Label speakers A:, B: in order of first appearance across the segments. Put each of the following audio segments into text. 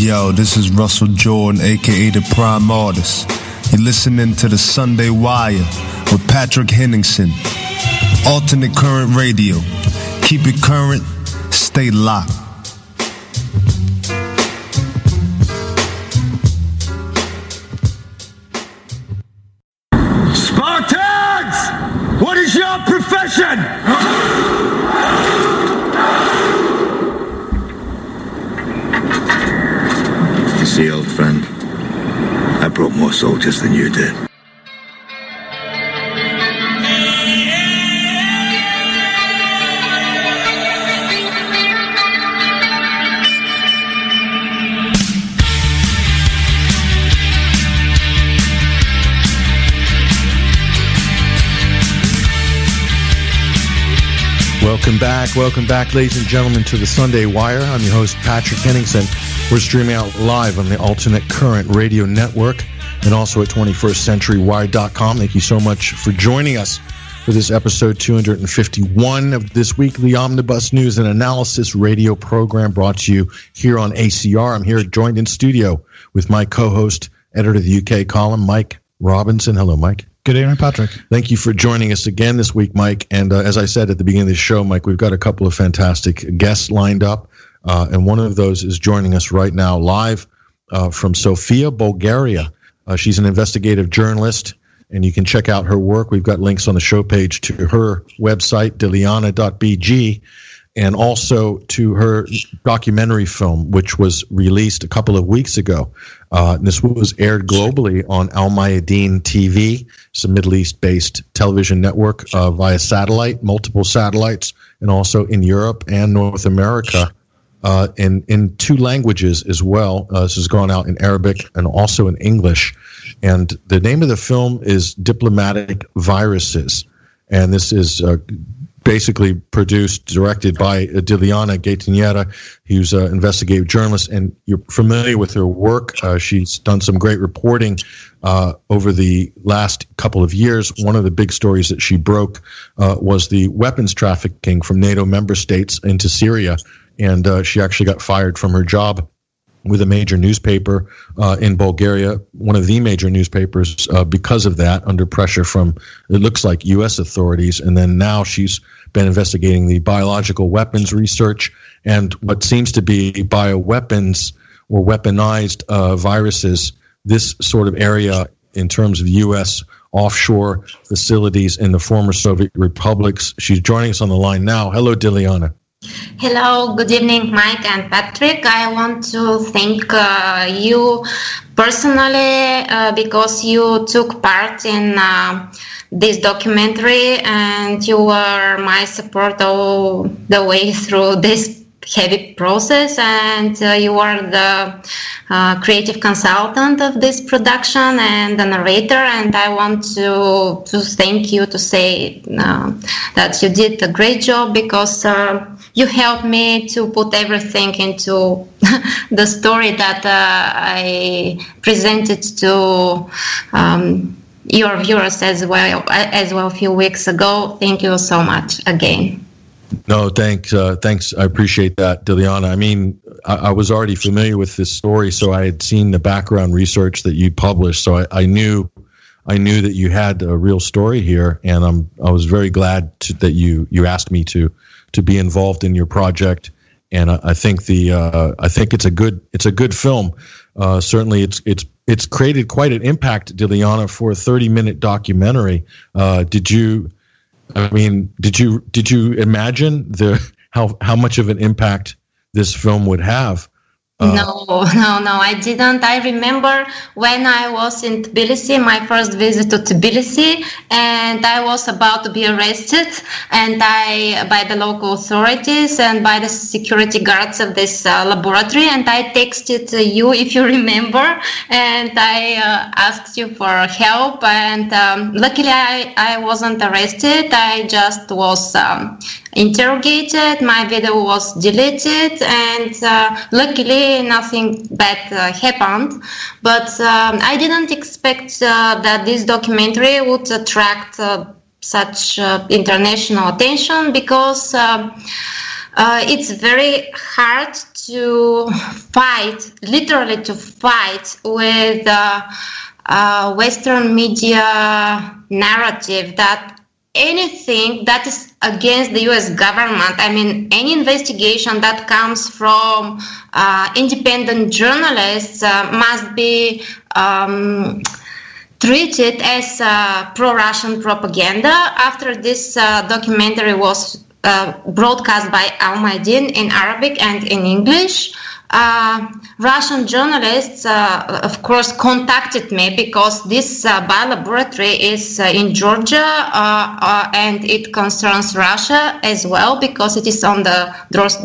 A: Yo, this is Russell Jordan, aka the Prime Artist. You're listening to the Sunday Wire with Patrick Henningsen. Alternate current radio. Keep it current, stay locked.
B: Soldiers than you did.
C: Welcome back. Welcome back, ladies and gentlemen, to the Sunday Wire. I'm your host, Patrick Henningsen. We're streaming out live on the Alternate Current Radio Network and also at 21stCenturyWire.com. Thank you so much for joining us for this episode 251 of this weekly Omnibus News and Analysis radio program brought to you here on ACR. I'm here joined in studio with my co-host, editor of the UK column, Mike Robinson. Hello, Mike.
D: Good evening, Patrick.
C: Thank you for joining us again this week, Mike. And uh, as I said at the beginning of the show, Mike, we've got a couple of fantastic guests lined up. Uh, and one of those is joining us right now live uh, from Sofia, Bulgaria. Uh, she's an investigative journalist, and you can check out her work. We've got links on the show page to her website, dilyana.bg, and also to her documentary film, which was released a couple of weeks ago. Uh, this was aired globally on Al Mayadeen TV. It's a Middle East based television network uh, via satellite, multiple satellites, and also in Europe and North America. Uh, in in two languages as well. Uh, this has gone out in Arabic and also in English. And the name of the film is Diplomatic Viruses, and this is uh, basically produced, directed by Dilyana Gaytandzhieva, who's an investigative journalist, and you're familiar with her work. Uh, she's done some great reporting uh, over the last couple of years. One of the big stories that she broke uh, was the weapons trafficking from NATO member states into Syria, and uh, she actually got fired from her job with a major newspaper uh, in Bulgaria, one of the major newspapers, uh, because of that, under pressure from it looks like U.S. authorities. And then now she's been investigating the biological weapons research and what seems to be bioweapons or weaponized uh, viruses. This sort of area in terms of U.S. offshore facilities in the former Soviet republics. She's joining us on the line now. Hello, Dilyana.
E: Hello, good evening, Mike and Patrick. I want to thank uh, you personally uh, because you took part in uh, this documentary and you were my support all the way through this heavy process and uh, you are the uh, creative consultant of this production and the narrator. And i want to to thank you to say uh, that you did a great job because uh, you helped me to put everything into the story that uh, i presented to um, your viewers as well as well a few weeks ago. Thank you so much again
C: no, thanks. Uh, thanks. I appreciate that, Dilyana. I mean, I, I, was already familiar with this story, so I had seen the background research that you published, so I, I knew, I knew that you had a real story here, and I'm, I was very glad to, that you you asked me to to be involved in your project, and I, I think the uh, I think it's a good it's a good film. Uh, certainly, it's it's it's created quite an impact, Dilyana, for a 30 minute documentary. Uh, did you? I mean, did you did you imagine the how how much of an impact this film would have?
E: Uh, no, no, no, I didn't. I remember when I was in Tbilisi, my first visit to Tbilisi, and I was about to be arrested, and I by the local authorities and by the security guards of this uh, laboratory, and I texted you if you remember, and I uh, asked you for help, and um, luckily I I wasn't arrested. I just was. Um, interrogated my video was deleted and uh, luckily nothing bad uh, happened. But um, i didn't expect uh, that this documentary would attract uh, such uh, international attention because um, uh, it's very hard to fight, literally to fight with Western media narrative that anything that is against the US government, I mean, any investigation that comes from uh, independent journalists uh, must be um, treated as uh, pro Russian propaganda. After this uh, documentary was uh, broadcast by Al Mayadeen in Arabic and in English, Russian journalists, uh, of course, contacted me because this uh, biolaboratory is uh, in Georgia uh, uh, and it concerns Russia as well because it is on the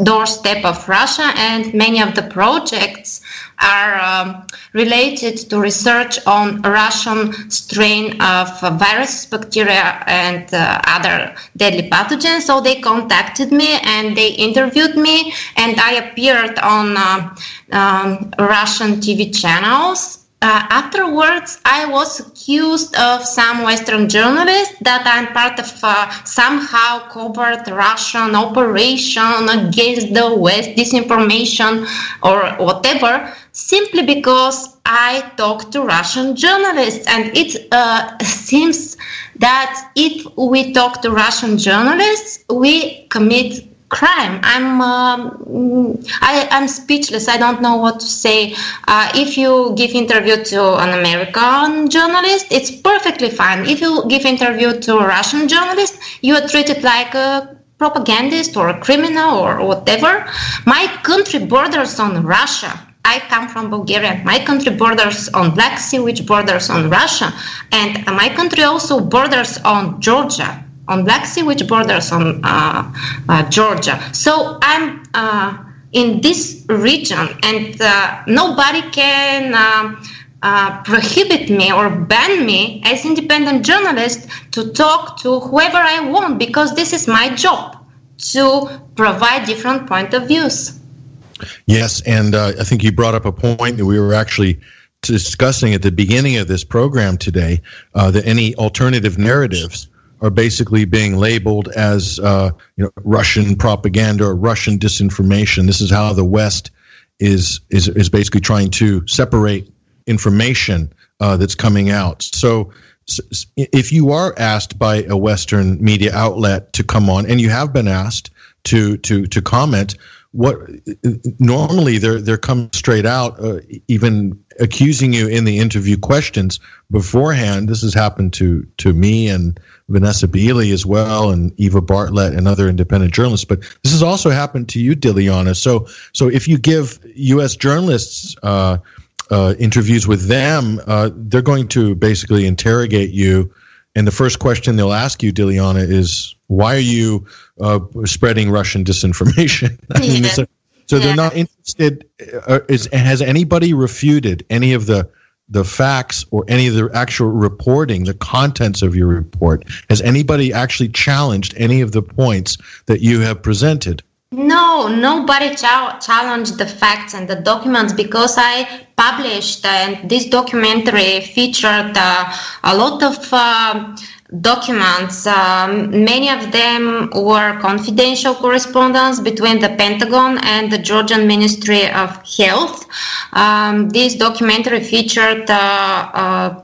E: doorstep of Russia and many of the projects are um, related to research on Russian strain of viruses, bacteria, and uh, other deadly pathogens. So they contacted me and they interviewed me, and I appeared on uh, um, Russian TV channels. Uh, afterwards, I was accused of some Western journalists that I'm part of uh, somehow covert Russian operation against the West, disinformation, or whatever simply because I talk to Russian journalists. And it uh, seems that if we talk to Russian journalists, we commit crime. I'm um, I, am speechless. I don't know what to say. Uh, if you give interview to an American journalist, it's perfectly fine. If you give interview to a Russian journalist, you are treated like a propagandist or a criminal or whatever. My country borders on Russia. I come from Bulgaria. My country borders on Black Sea, which borders on Russia, and my country also borders on Georgia, on Black Sea, which borders on uh, uh, Georgia. So I'm uh, in this region, and nobody can. Uh, uh, prohibit me or ban me as independent journalist to talk to whoever I want because this is my job to provide different point of views.
C: Yes, and uh, I think you brought up a point that we were actually discussing at the beginning of this program today uh, that any alternative narratives are basically being labeled as uh, you know Russian propaganda or Russian disinformation. This is how the West is is is basically trying to separate information uh, that's coming out. So, if you are asked by a Western media outlet to come on, and you have been asked to to to comment, what normally they're they're coming straight out, uh, even accusing you in the interview questions beforehand. This has happened to to me and Vanessa Beeley as well, and Eva Bartlett and other independent journalists. But this has also happened to you, Dilyana. So so if you give U.S. journalists uh, uh, interviews with them, uh, they're going to basically interrogate you. And the first question they'll ask you, Dilyana, is why are you uh, spreading Russian disinformation. I mean, yeah. So they're not interested. Uh, is has anybody refuted any of the the facts or any of the actual reporting, the contents of your report? Has anybody actually challenged any of the points that you have presented?
E: No, nobody challenged the facts and the documents because I published, and this documentary featured uh, a lot of. Documents. Um, many of them were confidential correspondence between the Pentagon and the Georgian Ministry of Health. Um, this documentary featured uh, uh,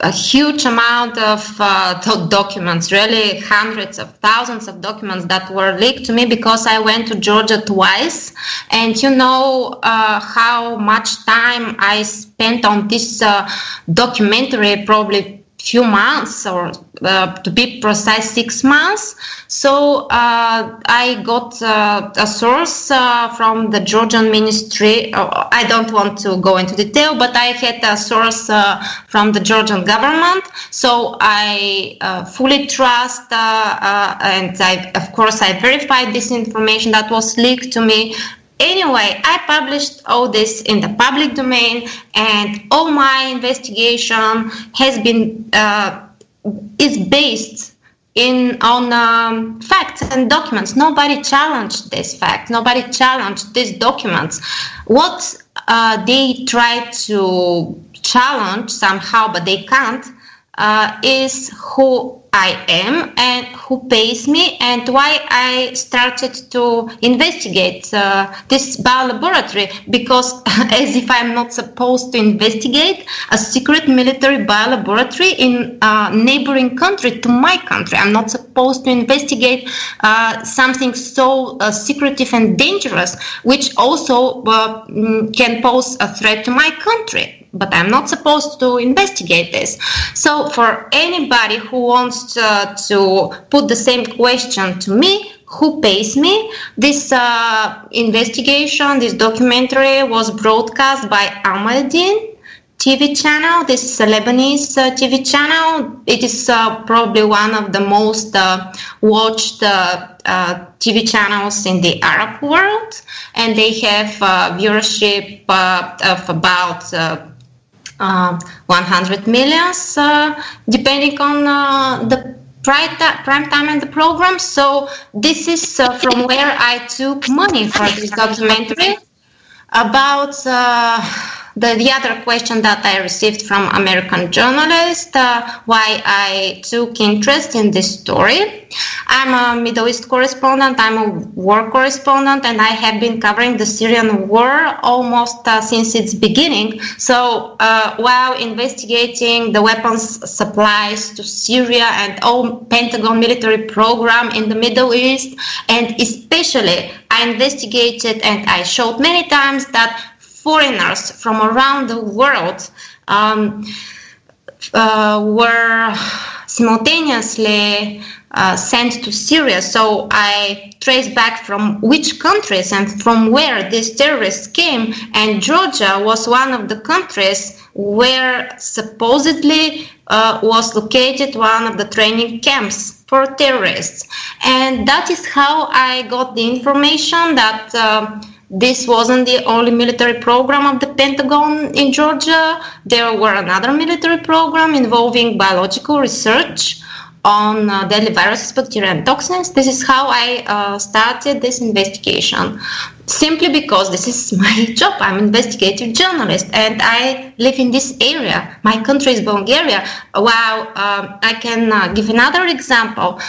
E: a huge amount of uh, documents, really hundreds of thousands of documents that were leaked to me because I went to Georgia twice. And you know uh, how much time I spent on this uh, documentary, probably few months or uh, to be precise six months. So uh, i got uh, a source uh, from the georgian ministry. Uh, i don't want to go into detail but i had a source uh, from the georgian government. So i fully trust and i of course i verified this information that was leaked to me Anyway, I published all this in the public domain, and all my investigation has been uh, is based in on um, facts and documents. Nobody challenged this fact. Nobody challenged these documents. What uh, they try to challenge somehow, but they can't. Uh, is who I am and who pays me and why I started to investigate uh, this biolaboratory because as if I'm not supposed to investigate a secret military biolaboratory in a neighboring country to my country. I'm not supposed to investigate uh, something so uh, secretive and dangerous which also uh, mm, can pose a threat to my country but I'm not supposed to investigate this. So, for anybody who wants to, to put the same question to me, who pays me? This uh, investigation, this documentary was broadcast by Al-Mayadeen TV channel. This is a Lebanese uh, TV channel. It is uh, probably one of the most uh, watched uh, uh, TV channels in the Arab world, and they have viewership of about uh, 100 millions, uh, depending on uh, the prime, time and the program. So this is uh, from where I took money for this documentary about uh, the, the other question that I received from American journalist, uh, why I took interest in this story. I'm a Middle East correspondent, I'm a war correspondent, and I have been covering the Syrian war almost uh, since its beginning. So uh, while investigating the weapons supplies to Syria and all Pentagon military program in the Middle East, and especially I investigated and I showed many times that foreigners from around the world um, uh, were simultaneously uh, sent to Syria. So I traced back from which countries and from where these terrorists came. And Georgia was one of the countries where supposedly uh, was located one of the training camps for terrorists. And that is how I got the information that. Uh, this wasn't the only military program of the Pentagon in Georgia. There were another military program involving biological research on uh, deadly viruses, bacteria, and toxins. This is how I uh, started this investigation. Simply because this is my job. I'm an investigative journalist and I live in this area. My country is Bulgaria. While um, I can uh, give another example,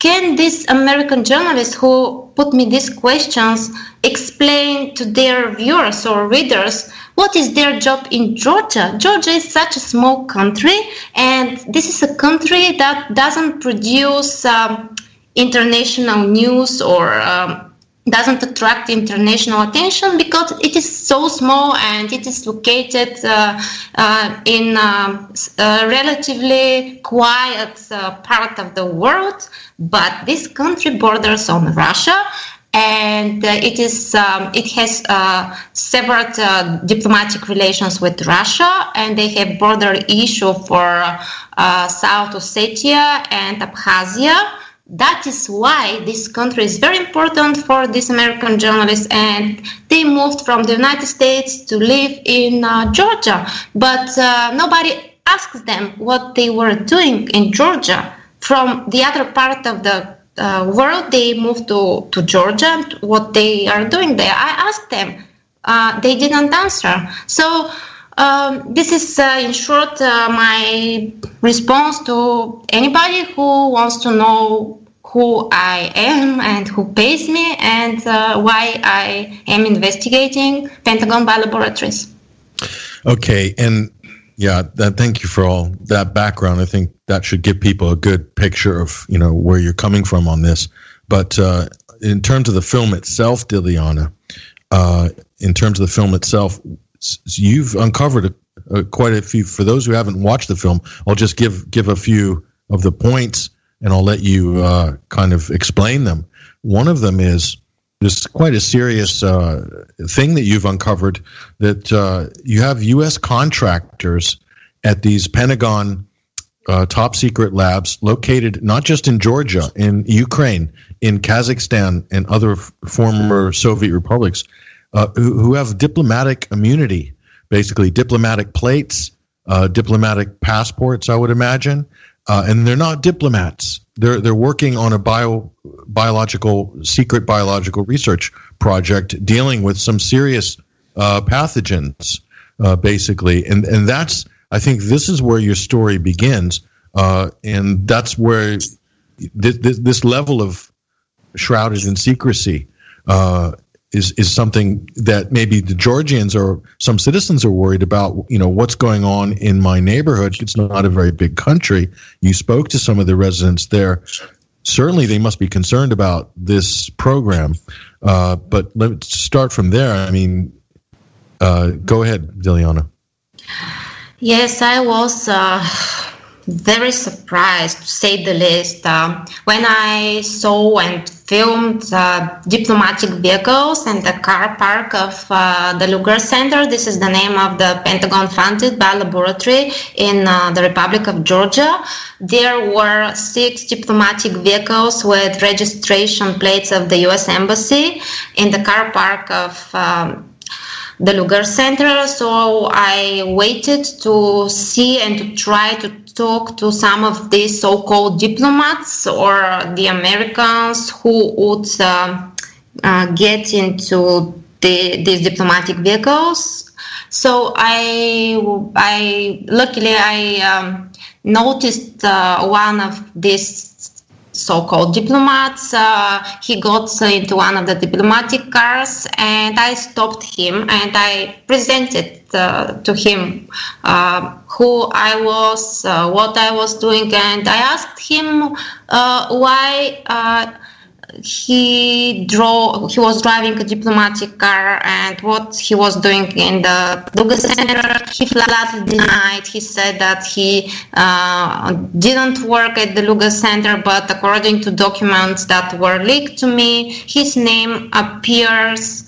E: can these American journalists who put me these questions explain to their viewers or readers what is their job in Georgia? Georgia is such a small country, and this is a country that doesn't produce um, international news or um, doesn't attract international attention because it is so small and it is located uh, uh, in uh, a relatively quiet uh, part of the world. But this country borders on Russia. And uh, it is um, it has uh, several diplomatic relations with Russia, and they have border issue for South Ossetia and Abkhazia that is why this country is very important for these American journalists, and they moved from the United States to live in uh, Georgia. But uh, nobody asked them what they were doing in Georgia. From the other part of the uh, world, they moved to, to Georgia, what they are doing there. I asked them, uh, they didn't answer. So um, this is, uh, in short, uh, my response to anybody who wants to know who I am and who pays me and uh, why I am investigating Pentagon biolaboratories.
C: Okay, and yeah, that, thank you for all that background. I think that should give people a good picture of you know where you're coming from on this. But uh, in terms of the film itself, Dilyana, uh, in terms of the film itself, you've uncovered a, a, quite a few. For those who haven't watched the film, I'll just give give a few of the points and I'll let you uh, kind of explain them. One of them is this quite a serious uh, thing that you've uncovered that uh, you have U.S. contractors at these Pentagon uh, top secret labs located not just in Georgia, in Ukraine, in Kazakhstan, and other f- former Soviet republics uh, who, who, have diplomatic immunity, basically diplomatic plates, uh, diplomatic passports, I would imagine uh, and they're not diplomats. They're they're working on a bio biological secret biological research project dealing with some serious uh, pathogens, uh, basically, and and that's I think this is where your story begins, uh, and that's where this, this, level of shrouded in secrecy uh, is is something that maybe the Georgians or some citizens are worried about. You know, what's going on in my neighborhood? It's not a very big country. You spoke to some of the residents there. Certainly, they must be concerned about this program. Uh, but let's start from there. I mean, uh, go ahead, Dilyana.
E: Yes, I was uh, very surprised, to say the least, uh, when I saw and filmed uh, diplomatic vehicles and the car park of uh, the Lugar Center. This is the name of the Pentagon funded biolaboratory in uh, the Republic of Georgia. There were six diplomatic vehicles with registration plates of the US Embassy in the car park of um, the Lugar Center. So I waited to see and to try to talk to some of these so-called diplomats or the Americans who would uh, uh, get into the, these diplomatic vehicles. So I, I luckily I um, noticed uh, one of these so-called diplomats. Uh, he got into one of the diplomatic cars, and I stopped him and I presented uh, to him uh, who I was, uh, what I was doing, and I asked him uh, why uh, he drove he was driving a diplomatic car and what he was doing in the Lugar Center he flatly denied. He said that he uh, didn't work at the Lugar Center but according to documents that were leaked to me his name appears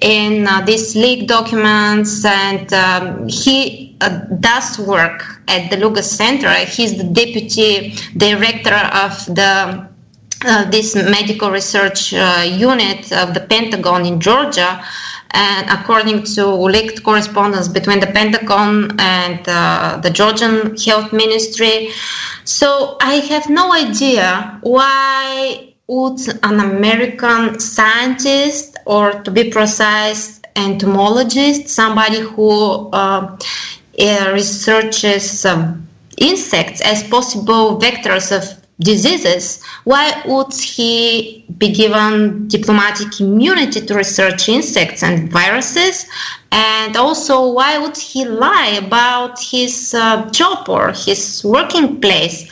E: in uh, these leaked documents and um, he uh, does work at the Lugar Center. He's the deputy director of the uh, this medical research uh, unit of the Pentagon in Georgia. And according to leaked correspondence between the Pentagon and uh, the Georgian Health Ministry, so I have no idea why would an American scientist, or to be precise, entomologist, somebody who uh, researches um, insects as possible vectors of diseases, why would he be given diplomatic immunity to research insects and viruses? And also, why would he lie about his uh, job or his working place?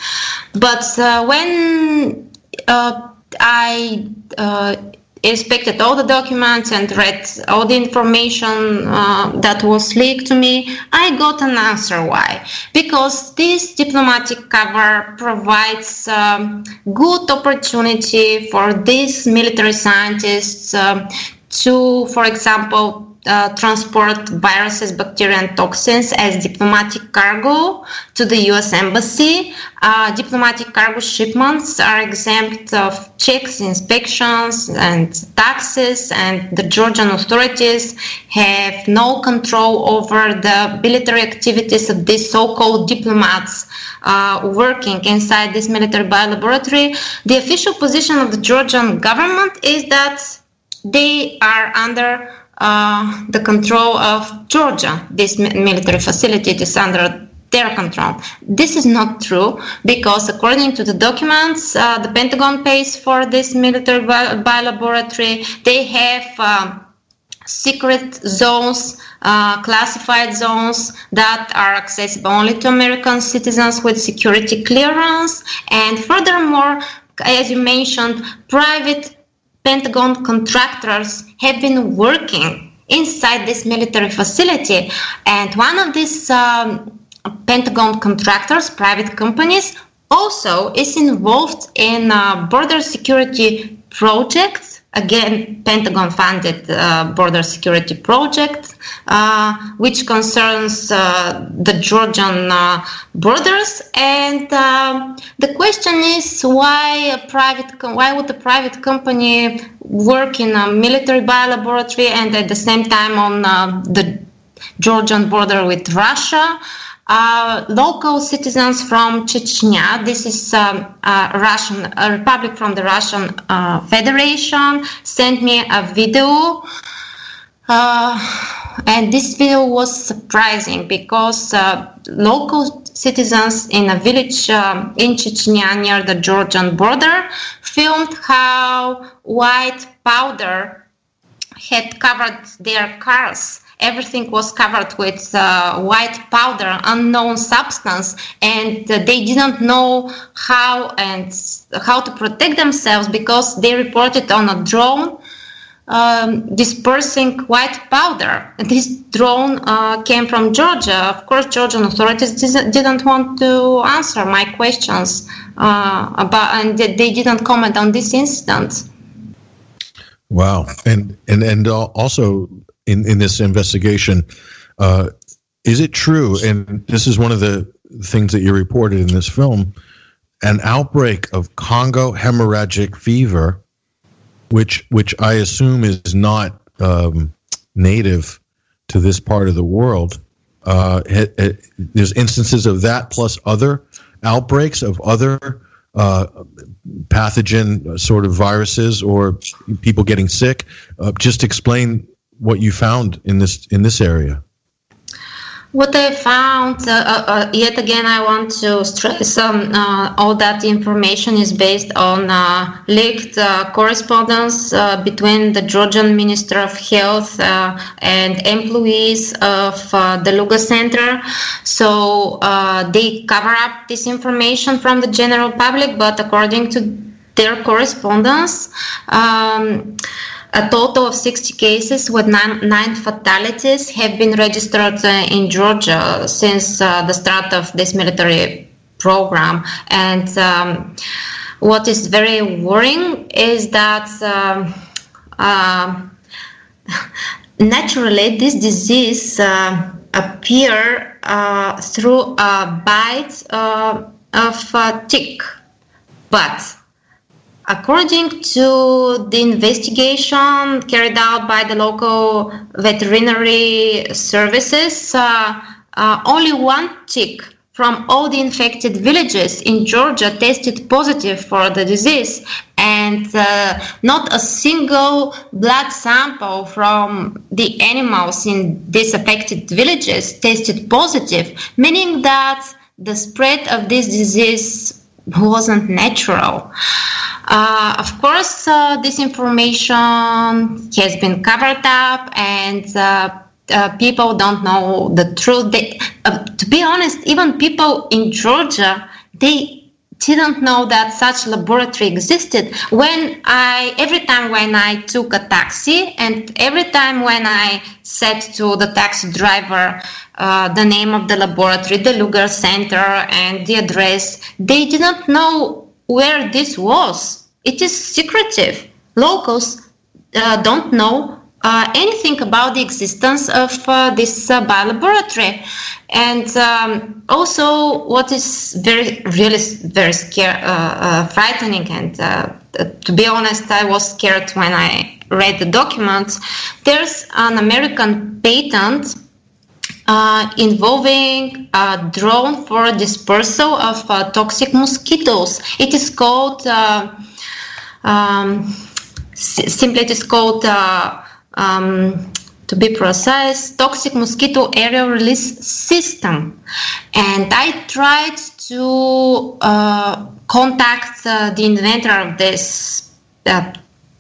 E: But uh, when uh, I uh, inspected all the documents and read all the information uh, that was leaked to me, I got an answer why. Because this diplomatic cover provides um, good opportunity for these military scientists um, to, for example, uh, transport viruses, bacteria, and toxins as diplomatic cargo to the US Embassy. Uh, diplomatic cargo shipments are exempt of checks, inspections, and taxes, and the Georgian authorities have no control over the military activities of these so called diplomats uh, working inside this military biolaboratory. The official position of the Georgian government is that they are under uh, the control of Georgia. This military facility is under their control. This is not true because, according to the documents, uh, the Pentagon pays for this military biolaboratory. They have uh, secret zones, uh, classified zones that are accessible only to American citizens with security clearance. And furthermore, as you mentioned, private Pentagon contractors have been working inside this military facility. And one of these um, Pentagon contractors, private companies, also is involved in uh, border security projects again Pentagon funded uh, border security project, uh, which concerns uh, the Georgian uh, borders. And uh, the question is why a private com- why would a private company work in a military biolaboratory and at the same time on uh, the Georgian border with Russia? Uh, local citizens from Chechnya. This is um, a Russian a republic from the Russian uh, Federation. Sent me a video. Uh, and this video was surprising because uh, local citizens in a village um, in Chechnya near the Georgian border filmed how white powder had covered their cars everything was covered with uh, white powder, unknown substance, and uh, they didn't know how and how to protect themselves because they reported on a drone um, dispersing white powder. This drone uh, came from Georgia. Of course, Georgian authorities didn't want to answer my questions uh, about, and they didn't comment on this incident.
C: Wow, and and and also in in this investigation, uh, is it true? And this is one of the things that you reported in this film: an outbreak of Congo hemorrhagic fever which which I assume is not um, native to this part of the world. Uh, it, it, there's instances of that plus other outbreaks of other uh, pathogen sort of viruses or people getting sick. Uh, just explain what you found in this in this area.
E: What I found, uh, uh, uh, yet again, I want to stress um, uh, all that information is based on uh, leaked uh, correspondence between the Georgian Minister of Health and employees of the Lugar Center. So they cover up this information from the general public, but according to their correspondence, um, a total of 60 cases with nine, nine fatalities have been registered uh, in Georgia since uh, the start of this military program. And um, what is very worrying is that um, uh, naturally this disease uh, appear uh, through a bite uh, of a tick, but According to the investigation carried out by the local veterinary services, uh, uh, only one tick from all the infected villages in Georgia tested positive for the disease, and uh, not a single blood sample from the animals in these affected villages tested positive, meaning that the spread of this disease wasn't natural. Uh, of course, uh, this information has been covered up, and uh, uh people don't know the truth. They, uh, to be honest, even people in Georgia, they didn't know that such laboratory existed. When I, every time when I took a taxi, and every time when I said to the taxi driver uh, the name of the laboratory, the Lugar Center, and the address, they didn't know where this was. It is secretive. Locals uh, don't know anything about the existence of uh, this uh, biolaboratory. And um, also, what is very, really very scare, uh, uh, frightening, and uh, to be honest, I was scared when I read the documents. There's an American patent uh, involving a drone for dispersal of uh, toxic mosquitoes. It is called, uh, um, simply it is called, uh, um, to be precise, toxic mosquito aerial release system. And I tried to uh, contact uh, the inventor of this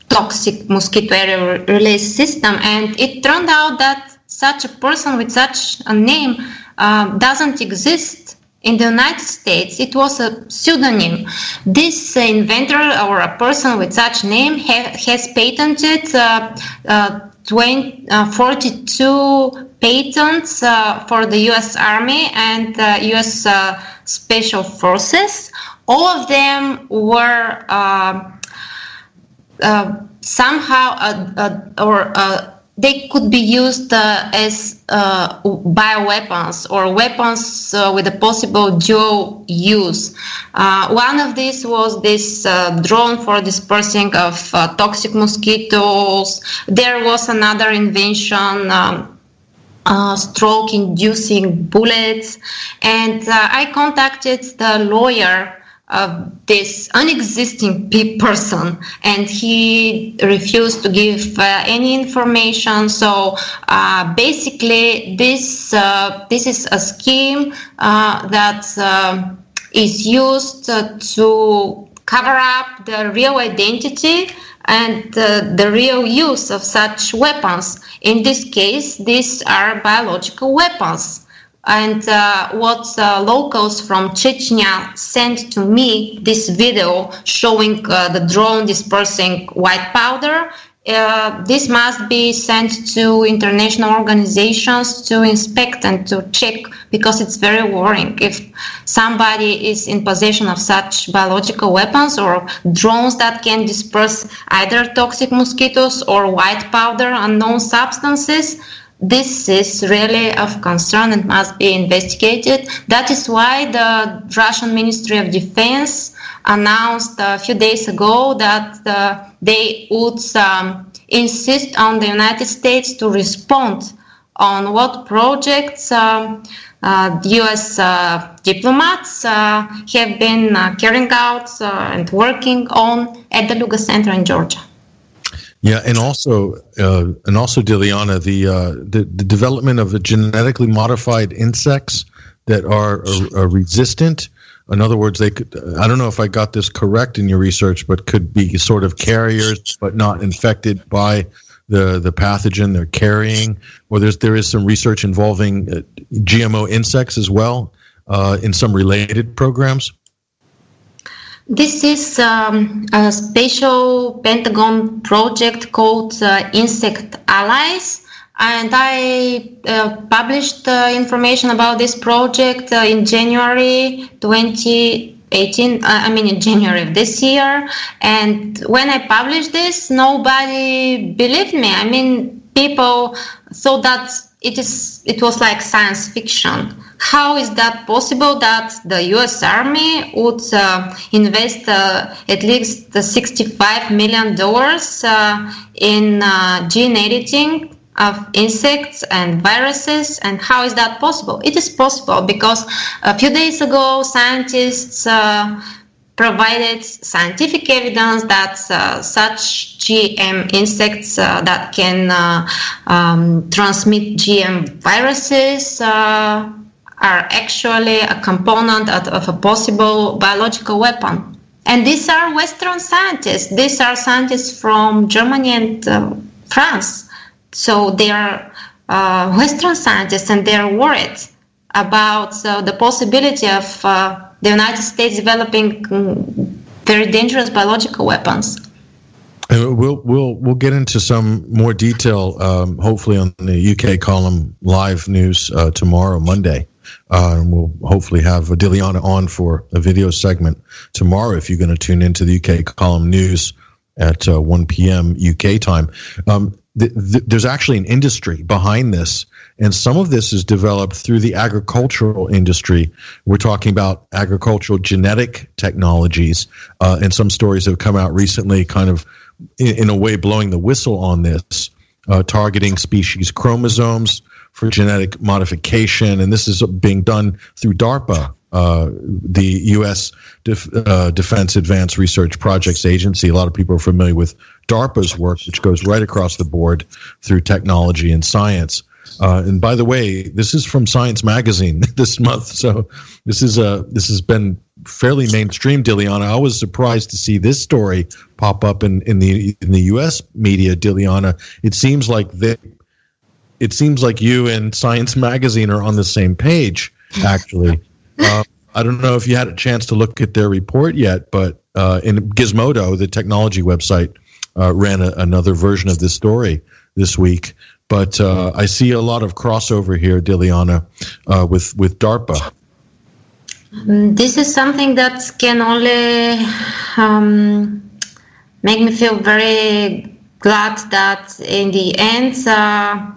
E: toxic mosquito aerial release system, and it turned out that such a person with such a name uh, doesn't exist in the United States. It was a pseudonym. This uh, inventor or a person with such name ha- has patented uh, uh 20, uh, 42 patents uh, for the U.S. Army and U.S. Special Forces. All of them were somehow or they could be used uh, as uh, bioweapons or weapons uh, with a possible dual use. Uh, one of these was this uh, drone for dispersing of uh, toxic mosquitoes. There was another invention. Um, stroke inducing bullets and i contacted the lawyer of this unexisting person and he refused to give uh, any information. So uh, basically this uh, this is a scheme uh, that uh, is used to cover up the real identity and the real use of such weapons. In this case these are biological weapons and uh, what uh, locals from Chechnya sent to me this video showing uh, the drone dispersing white powder. Uh, this must be sent to international organizations to inspect and to check because it's very worrying. If somebody is in possession of such biological weapons or drones that can disperse either toxic mosquitoes or white powder, unknown substances, this is really of concern and must be investigated. That is why the Russian Ministry of Defense announced a few days ago that uh, they would um, insist on the United States to respond on what projects um, uh, U.S. Uh, diplomats uh, have been uh, carrying out uh, and working on at the Lugar Center in Georgia.
C: Yeah, and also, uh, and also, Dilyana, the, uh, the the development of the genetically modified insects that are, resistant. In other words, they could. I don't know if I got this correct in your research, but could be sort of carriers, but not infected by the the pathogen they're carrying. Or there's there is some research involving uh, GMO insects as well uh, in some related programs.
E: This is um, a special Pentagon project called uh, Insect Allies. And I uh, published uh, information about this project uh, in January 2018, uh, I mean, in January of this year. And when I published this, nobody believed me. I mean, people thought that it is it was like science fiction. How is that possible that the US Army would uh, invest uh, at least $65 million uh, in uh, gene editing of insects and viruses? And how is that possible? It is possible because a few days ago scientists uh, provided scientific evidence that uh, such GM insects uh, that can uh, um, transmit GM viruses are actually a component of, of a possible biological weapon. And these are Western scientists. These are scientists from Germany and uh, France. So they are uh, Western scientists and they're worried about uh, the possibility of uh, the United States developing mm, very dangerous biological weapons.
C: We'll we'll we'll get into some more detail, um, hopefully on the UK column live news uh, tomorrow, Monday. Uh, and we'll hopefully have Dilyana on for a video segment tomorrow if you're going to tune into the UK column news at uh, 1 p.m. UK time. Um, th- th- there's actually an industry behind this, and some of this is developed through the agricultural industry. We're talking about agricultural genetic technologies, uh, and some stories have come out recently, kind of in, in a way blowing the whistle on this, uh, targeting species chromosomes for genetic modification, and this is being done through DARPA, uh, the U.S. Def, uh, Defense Advanced Research Projects Agency. A lot of people are familiar with DARPA's work, which goes right across the board through technology and science. Uh, and by the way, this is from Science Magazine this month, so this is a this has been fairly mainstream. Dilyana, I was surprised to see this story pop up in, in the in the U.S. media. Dilyana, it seems like they it seems like you and Science Magazine are on the same page, actually. uh, I don't know if you had a chance to look at their report yet, but uh, in Gizmodo, the technology website, uh, ran a, another version of this story this week. But uh, I see a lot of crossover here, Dilyana, uh, with with DARPA.
E: Mm, this is something that can only um, make me feel very glad that in the end uh,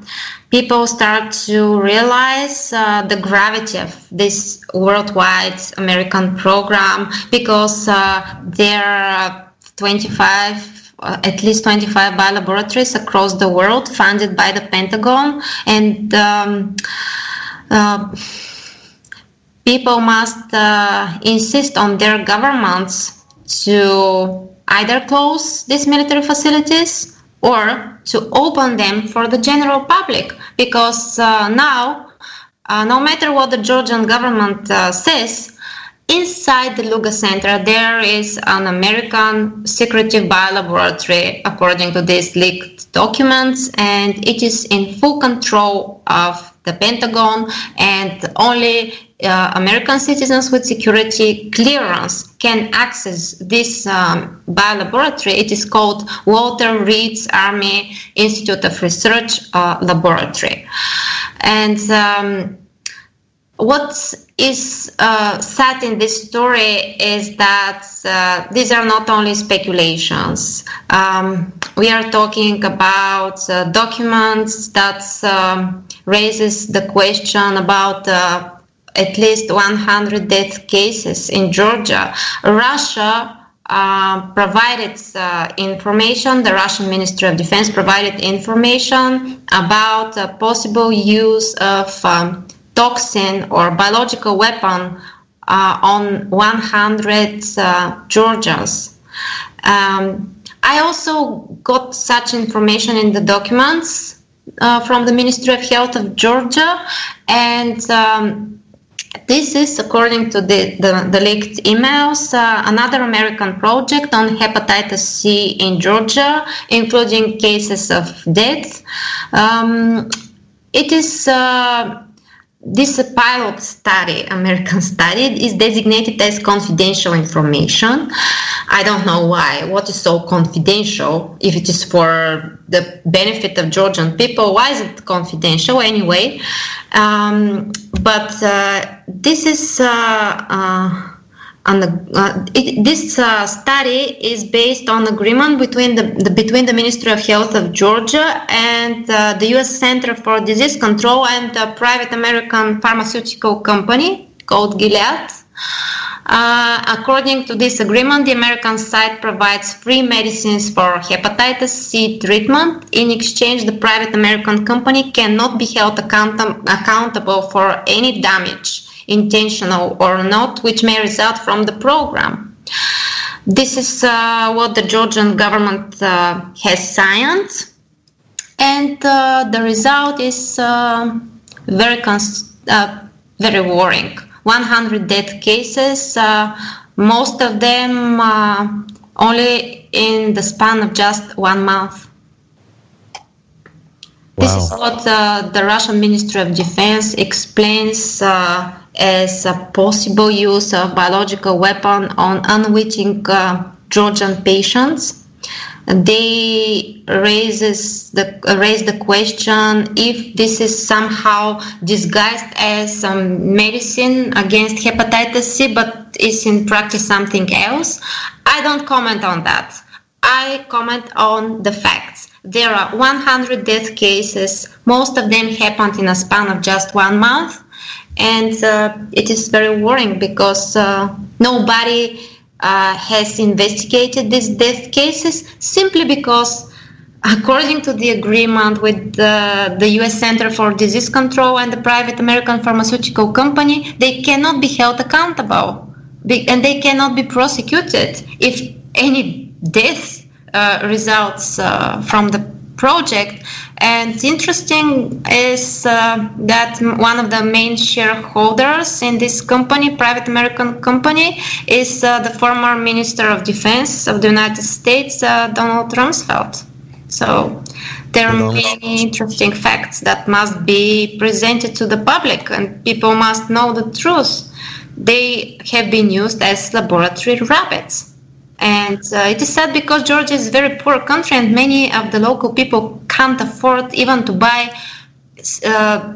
E: people start to realize uh, the gravity of this worldwide American program because uh, there are 25 uh, at least 25 biolaboratories across the world funded by the Pentagon. And um, uh, people must uh, insist on their governments to either close these military facilities or to open them for the general public. Because uh, now uh, no matter what the georgian government uh, says Inside the Lugar Center, there is an American secretive biolaboratory, according to these leaked documents, and it is in full control of the Pentagon, and only uh, American citizens with security clearance can access this um, biolaboratory. It is called Walter Reed's Army Institute of Research uh, Laboratory. And um, what is uh, in this story is that uh, these are not only speculations. Um, we are talking about uh, documents that um, raises the question about uh, at least 100 death cases in Georgia. Russia uh, provided uh, information, the Russian Ministry of Defense provided information about possible use of um, toxin or biological weapon uh, on 100 uh, Georgians. Um, I also got such information in the documents uh, from the Ministry of Health of Georgia, and um, this is, according to the, the, the leaked emails, uh, another American project on hepatitis C in Georgia, including cases of death. Um, it is uh, this pilot study, American study, is designated as confidential information. I don't know why. What is so confidential? If it is for the benefit of Georgian people, why is it confidential anyway? Um, but uh, this is. Uh, uh, and uh, it, this uh, study is based on agreement between the, the, between the Ministry of Health of Georgia and uh, the U.S. Center for Disease Control and a private American pharmaceutical company called Gilead. Uh, according to this agreement, the American side provides free medicines for hepatitis C treatment. In exchange, the private American company cannot be held account- accountable for any damage intentional or not, which may result from the program. This is uh, what the Georgian government uh, has signed, and uh, the result is uh, very cons- uh, very worrying. 100 death cases, uh, most of them only in the span of just one month. Wow. This is what the Russian Ministry of Defense explains as a possible use of biological weapon on unwitting uh, Georgian patients. They raises the raise the question if this is somehow disguised as um, medicine against hepatitis C, but is in practice something else. I don't comment on that. I comment on the facts. There are 100 death cases. Most of them happened in a span of just one month and uh, it is very worrying because uh, nobody uh, has investigated these death cases simply because according to the agreement with the, the US Center for Disease Control and the private American pharmaceutical company, they cannot be held accountable and they cannot be prosecuted if any death results uh, from the project. And interesting is uh, that one of the main shareholders in this company, private American company, is uh, the former Minister of Defense of the United States, uh, Donald Rumsfeld. So there are many interesting facts that must be presented to the public, and people must know the truth. They have been used as laboratory rabbits. And uh, it is sad because Georgia is a very poor country, and many of the local people can't afford even to buy. Uh,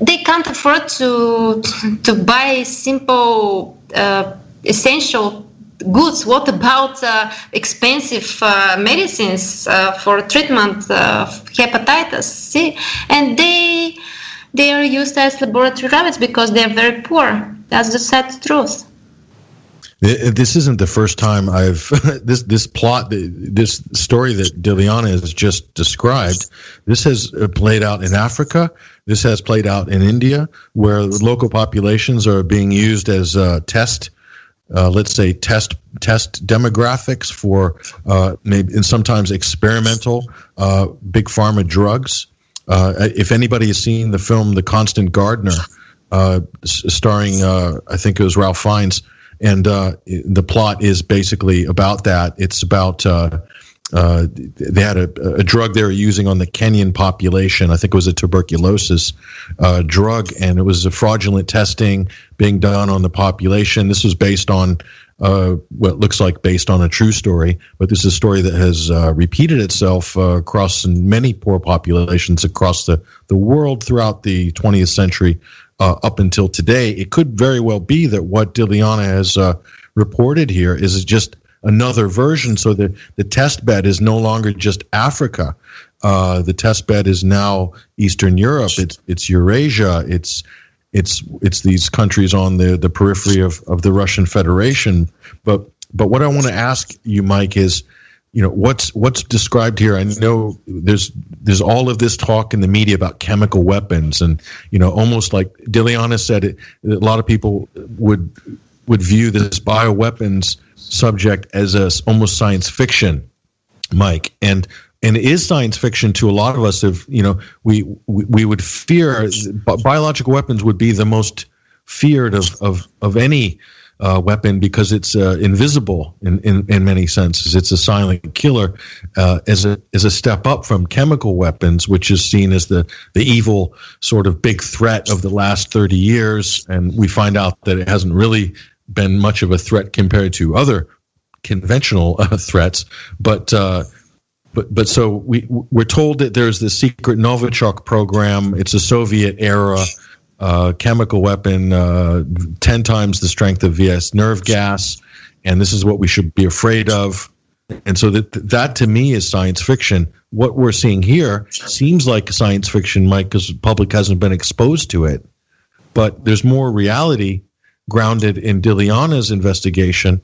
E: they can't afford to to buy simple uh, essential goods. What about uh, expensive uh, medicines uh, for treatment of hepatitis C? And they they are used as laboratory rabbits because they are very poor. That's the sad truth.
C: This isn't the first time I've this this plot this story that Dilyana has just described. This has uh, played out in Africa. This has played out in India, where local populations are being used as uh, test, uh, let's say test test demographics for uh, maybe and sometimes experimental uh, big pharma drugs. Uh, if anybody has seen the film The Constant Gardener, starring I think it was Ralph Fiennes and uh, the plot is basically about that. It's about uh, uh, they had a, a, drug they were using on the Kenyan population. I think it was a tuberculosis uh, drug, and it was a fraudulent testing being done on the population. This was based on uh, what looks like based on a true story, but this is a story that has uh, repeated itself across many poor populations across the, the world throughout the 20th century uh, up until today. It could very well be that what Dilyana has uh, reported here is just another version. So the, the test bed is no longer just Africa. Uh, the test bed is now Eastern Europe. It's it's Eurasia. It's it's it's these countries on the, the periphery of, of the Russian Federation. But but what I want to ask you, Mike, is you know what's what's described here? I know there's there's all of this talk in the media about chemical weapons and you know almost like Dilyana said it, a lot of people would would view this bioweapons subject as a almost science fiction mike. And and it is science fiction to a lot of us if you know we we, we would fear biological weapons would be the most feared of of of any uh, weapon because it's uh, invisible in, in, in many senses. It's a silent killer uh, as a as a step up from chemical weapons, which is seen as the the evil sort of big threat of the last thirty years. And we find out that it hasn't really been much of a threat compared to other conventional uh, threats, but. Uh, but, but so we we're told that there's this secret Novichok program. It's a Soviet era uh, chemical weapon, uh, 10 times the strength of VX nerve gas, and this is what we should be afraid of. And so that that to me is science fiction. What we're seeing here seems like science fiction, Mike, because the public hasn't been exposed to it. But there's more reality grounded in Dilyana's investigation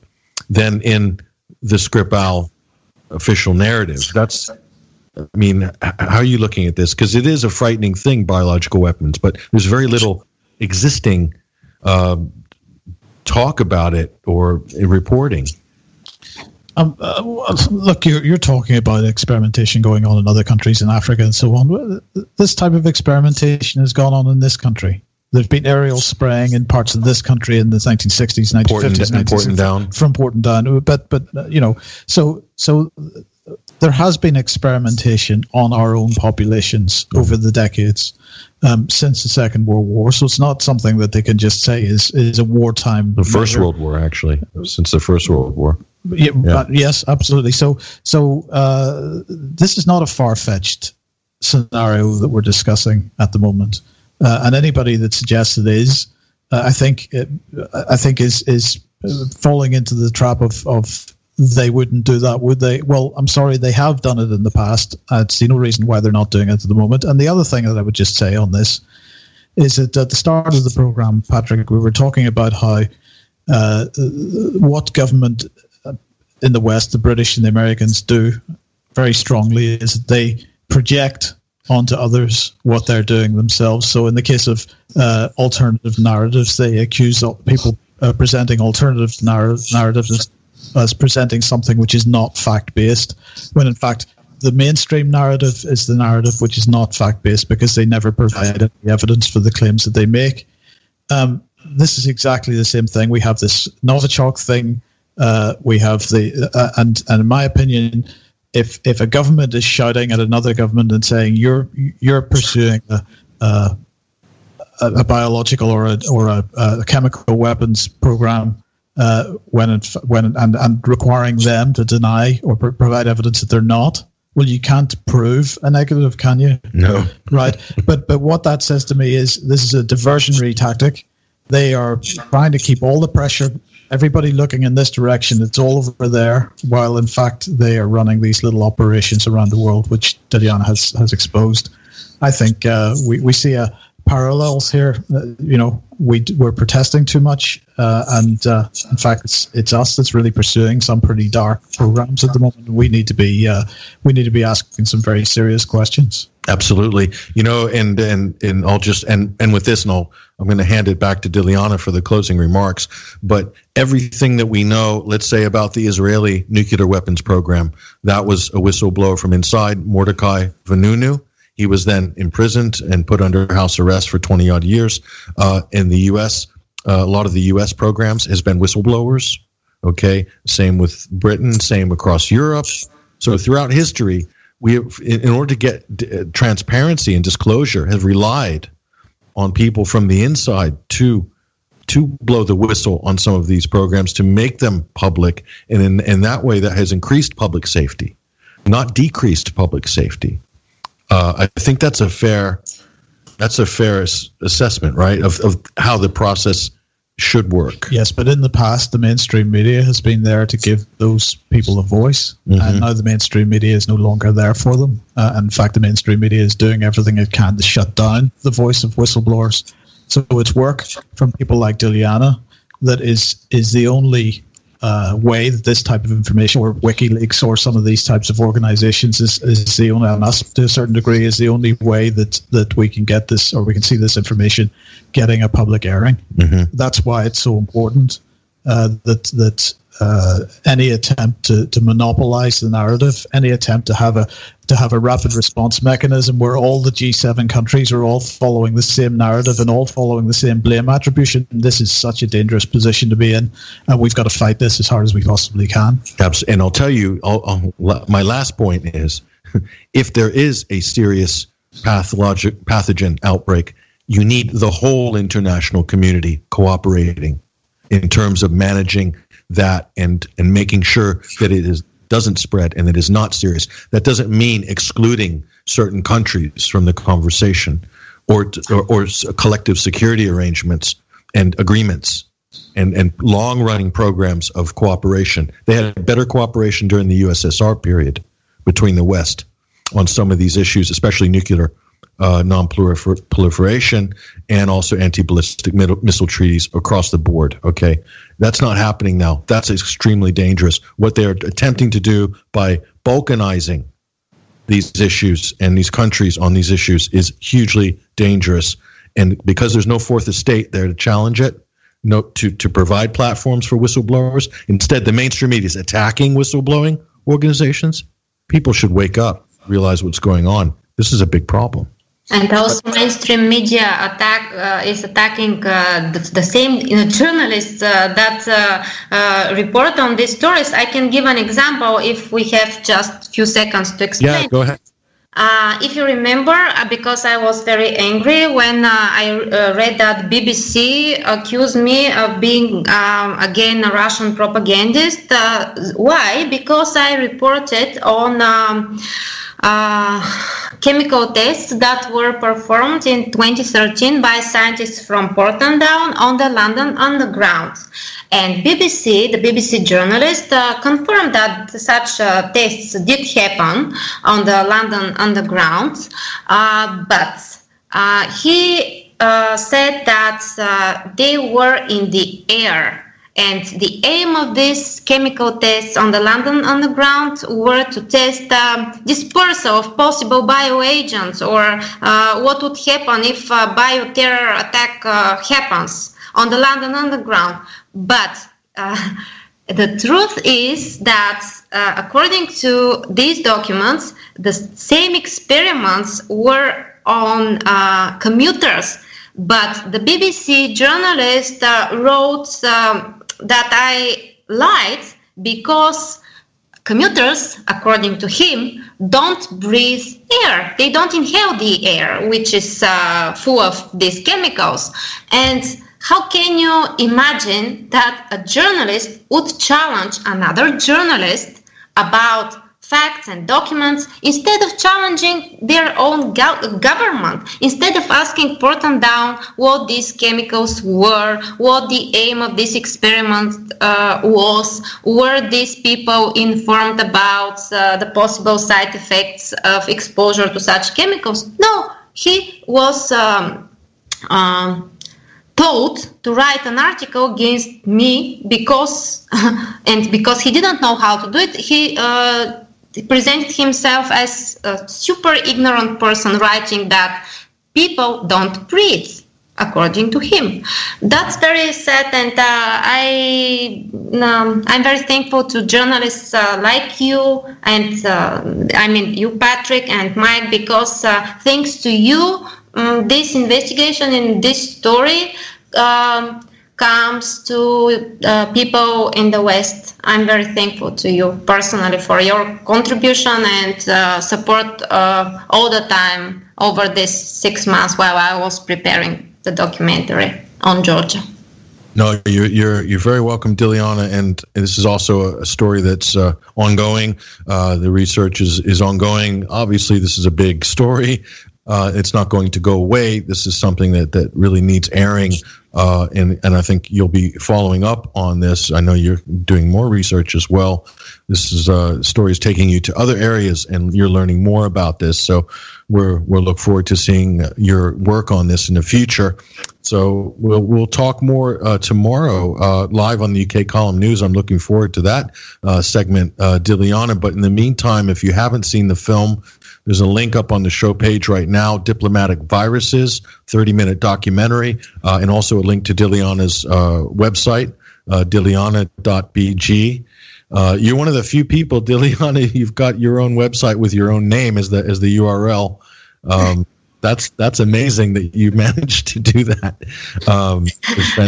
C: than in the Skripal official narrative. That's I mean, how are you looking at this? Because it is a frightening thing, biological weapons, but there's very little existing uh, talk about it or reporting.
D: Um, uh, look, you're, you're talking about experimentation going on in other countries in Africa and so on. This type of experimentation has gone on in this country. There's been aerial spraying in parts of this country in the 1960s, 1950s, 1960s,
C: down
D: from Porton down. But but uh, you know, so so there has been experimentation on our own populations over the decades um, since the Second World War. So it's not something that they can just say is is a wartime.
C: The First measure. World War, actually, since the First World War.
D: Yeah, yeah. yes, absolutely. So so uh, this is not a far fetched scenario that we're discussing at the moment, uh, and anybody that suggests it is, uh, I think, it, I think is is falling into the trap of of they wouldn't do that, would they? Well, I'm sorry, they have done it in the past. I'd see no reason why they're not doing it at the moment. And the other thing that I would just say on this is that at the start of the program, Patrick, we were talking about how uh, what government in the West, the British and the Americans, do very strongly is that they project onto others what they're doing themselves. So, in the case of uh, alternative narratives, they accuse people uh, presenting alternative narr- narratives as presenting something which is not fact based, when in fact the mainstream narrative is the narrative which is not fact based because they never provide any evidence for the claims that they make. Um, this is exactly the same thing. We have this Novichok thing. Uh, we have the uh, and and in my opinion, if if a government is shouting at another government and saying you're you're pursuing a, a, a biological or a or a, a chemical weapons program uh, when it, when and and requiring them to deny or pr- provide evidence that they're not. Well, you can't prove a negative, can you?
C: No.
D: Right. But but what that says to me is this is a diversionary tactic. They are trying to keep all the pressure, everybody looking in this direction. It's all over there, while in fact they are running these little operations around the world, which Dilyana has has exposed. I think uh, we we see a parallels here. Uh, you know, we we're protesting too much, uh, and uh, in fact, it's it's us that's really pursuing some pretty dark programs at the moment. We need to be uh, we need to be asking some very serious questions.
C: Absolutely, you know, and and and I'll just and and with this, and I'll I'm going to hand it back to Dilyana for the closing remarks. But everything that we know, let's say about the Israeli nuclear weapons program, that was a whistleblower from inside Mordecai Vanunu he was then imprisoned and put under house arrest for 20 odd years. Uh, in the U.S., uh, a lot of the U.S. programs has been whistleblowers. Okay, same with Britain, same across Europe. So throughout history, we have, in order to get d- uh, transparency and disclosure, have relied on people from the inside to to blow the whistle on some of these programs to make them public, and in, in that way, that has increased public safety, not decreased public safety. Uh, I think that's a fair that's a fair assessment, right, of, of how the process should work.
D: Yes, but in the past, the mainstream media has been there to give those people a voice, mm-hmm. and now the mainstream media is no longer there for them. Uh, in fact, the mainstream media is doing everything it can to shut down the voice of whistleblowers. So it's work from people like Dilyana that is is the only uh, way that this type of information, or WikiLeaks, or some of these types of organizations, is, is the only, and us to a certain degree, is the only way that that we can get this, or we can see this information getting a public airing. Mm-hmm. That's why it's so important uh, that that uh, any attempt to, to monopolize the narrative, any attempt to have a to have a rapid response mechanism where all the G7 countries are all following the same narrative and all following the same blame attribution. This is such a dangerous position to be in, and we've got to fight this as hard as we possibly can.
C: Absolutely. And I'll tell you, I'll, I'll, my last point is, if there is a serious pathologic pathogen outbreak, you need the whole international community cooperating in terms of managing that and and making sure that it is doesn't spread and it is not serious. That doesn't mean excluding certain countries from the conversation or or, or collective security arrangements and agreements and, and long running programs of cooperation. They had better cooperation during the USSR period between the West on some of these issues, especially nuclear uh, non-proliferation and also anti-ballistic missile treaties across the board. Okay, that's not happening now. That's extremely dangerous. What they're attempting to do by balkanizing these issues and these countries on these issues is hugely dangerous. And because there's no fourth estate there to challenge it, no to to provide platforms for whistleblowers, instead the mainstream media is attacking whistleblowing organizations. People should wake up, realize what's going on. This is a big problem
E: and also mainstream media attack uh, is attacking uh, the, the, same you know, journalists uh, that uh, uh, report on these stories i can give an example if we have just a few seconds to explain
C: yeah go ahead
E: uh, if you remember, because I was very angry when I read that BBC accused me of being um, again a Russian propagandist. why? Because I reported on. Um, chemical tests that were performed in 2013 by scientists from Porton Down on the London Underground. And BBC, the BBC journalist, uh, confirmed that such uh, tests did happen on the London Underground, uh, but uh, he uh, said that they were in the air and the aim of these chemical tests on the London Underground were to test um, dispersal of possible bioagents or uh, what would happen if a bioterror attack uh, happens on the London Underground. But uh, the truth is that, uh, according to these documents, the same experiments were on uh, commuters but the BBC journalist uh, wrote um, that I lied because commuters, according to him, don't breathe air. They don't inhale the air, which is uh, full of these chemicals. And how can you imagine that a journalist would challenge another journalist about facts and documents instead of challenging their own go- government, instead of asking Porton Down what these chemicals were, what the aim of this experiment uh, was, were these people informed about uh, the possible side effects of exposure to such chemicals? No, he was. Um, um, thought to write an article against me because and because he didn't know how to do it he uh, presented himself as a super ignorant person writing that people don't breathe according to him. That's very sad and uh, i um, i'm very thankful to journalists uh, like you and uh, i mean you patrick and mike because uh, thanks to you um, this investigation in this story um, comes to uh, people in the West. I'm very thankful to you personally for your contribution and uh, support uh, all the time over this six months while I was preparing the documentary on Georgia.
C: No, you're you're you're very welcome, Dilyana, and this is also a story that's uh, ongoing. Uh, the research is is ongoing. Obviously, this is a big story. Uh, it's not going to go away. This is something that, that really needs airing, uh, and and I think you'll be following up on this. I know you're doing more research as well. This is uh, stories taking you to other areas, and you're learning more about this. So we're we'll look forward to seeing your work on this in the future. So we'll we'll talk more uh, tomorrow uh, live on the UK Column News. I'm looking forward to that segment, Dilyana. But in the meantime, if you haven't seen the film, there's a link up on the show page right now Diplomatic Viruses, 30 minute documentary, uh, and also a link to Dilyana's uh, website, uh, dilyana.bg. Uh, you're one of the few people, Dilyana, you've got your own website with your own name as the, as the URL. Um, that's that's amazing that you managed to do that. Um,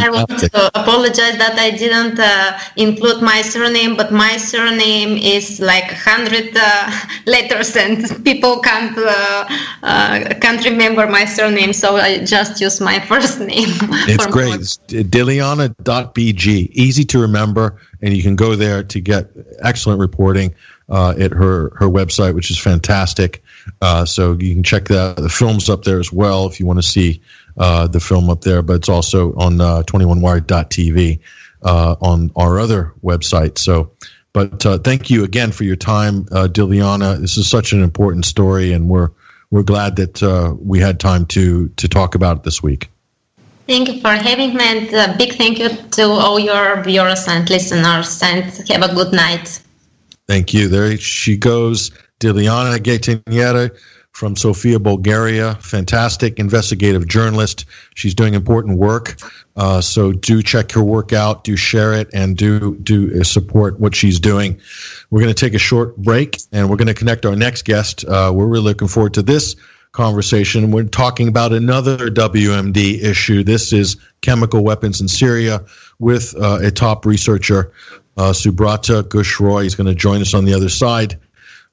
E: I want to apologize that I didn't uh, include my surname, but my surname is like hundred uh, letters, and people can't uh, uh can't remember my surname, so I just use my first name.
C: It's great. It's Dilyana.bg, easy to remember, and you can go there to get excellent reporting uh, at her her website, which is fantastic. Uh, so you can check that. The film's up there as well if you want to see uh, the film up there. But it's also on uh, 21wired.tv uh, on our other website. So, but uh, thank you again for your time, uh, Dilyana. This is such an important story, and we're we're glad that uh, we had time to to talk about it this week.
E: Thank you for having me, and a big thank you to all your viewers and listeners, and have a good night.
C: Thank you. There she goes, Dilyana Gaytandzhieva from Sofia, Bulgaria. Fantastic investigative journalist. She's doing important work. Uh, so do check her work out, do share it, and do do support what she's doing. We're going to take a short break, and we're going to connect our next guest. Uh, we're really looking forward to this conversation. We're talking about another WMD issue. This is chemical weapons in Syria with uh, a top researcher uh, Subrata Ghosh-Roy is going to join us on the other side.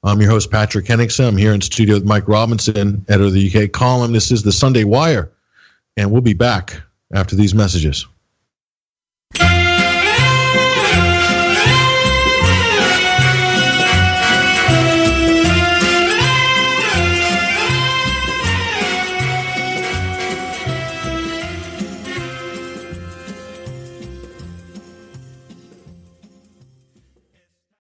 C: I'm your host, Patrick Henningsen. I'm here in studio with Mike Robinson, editor of the UK column. This is the Sunday Wire, and we'll be back after these messages.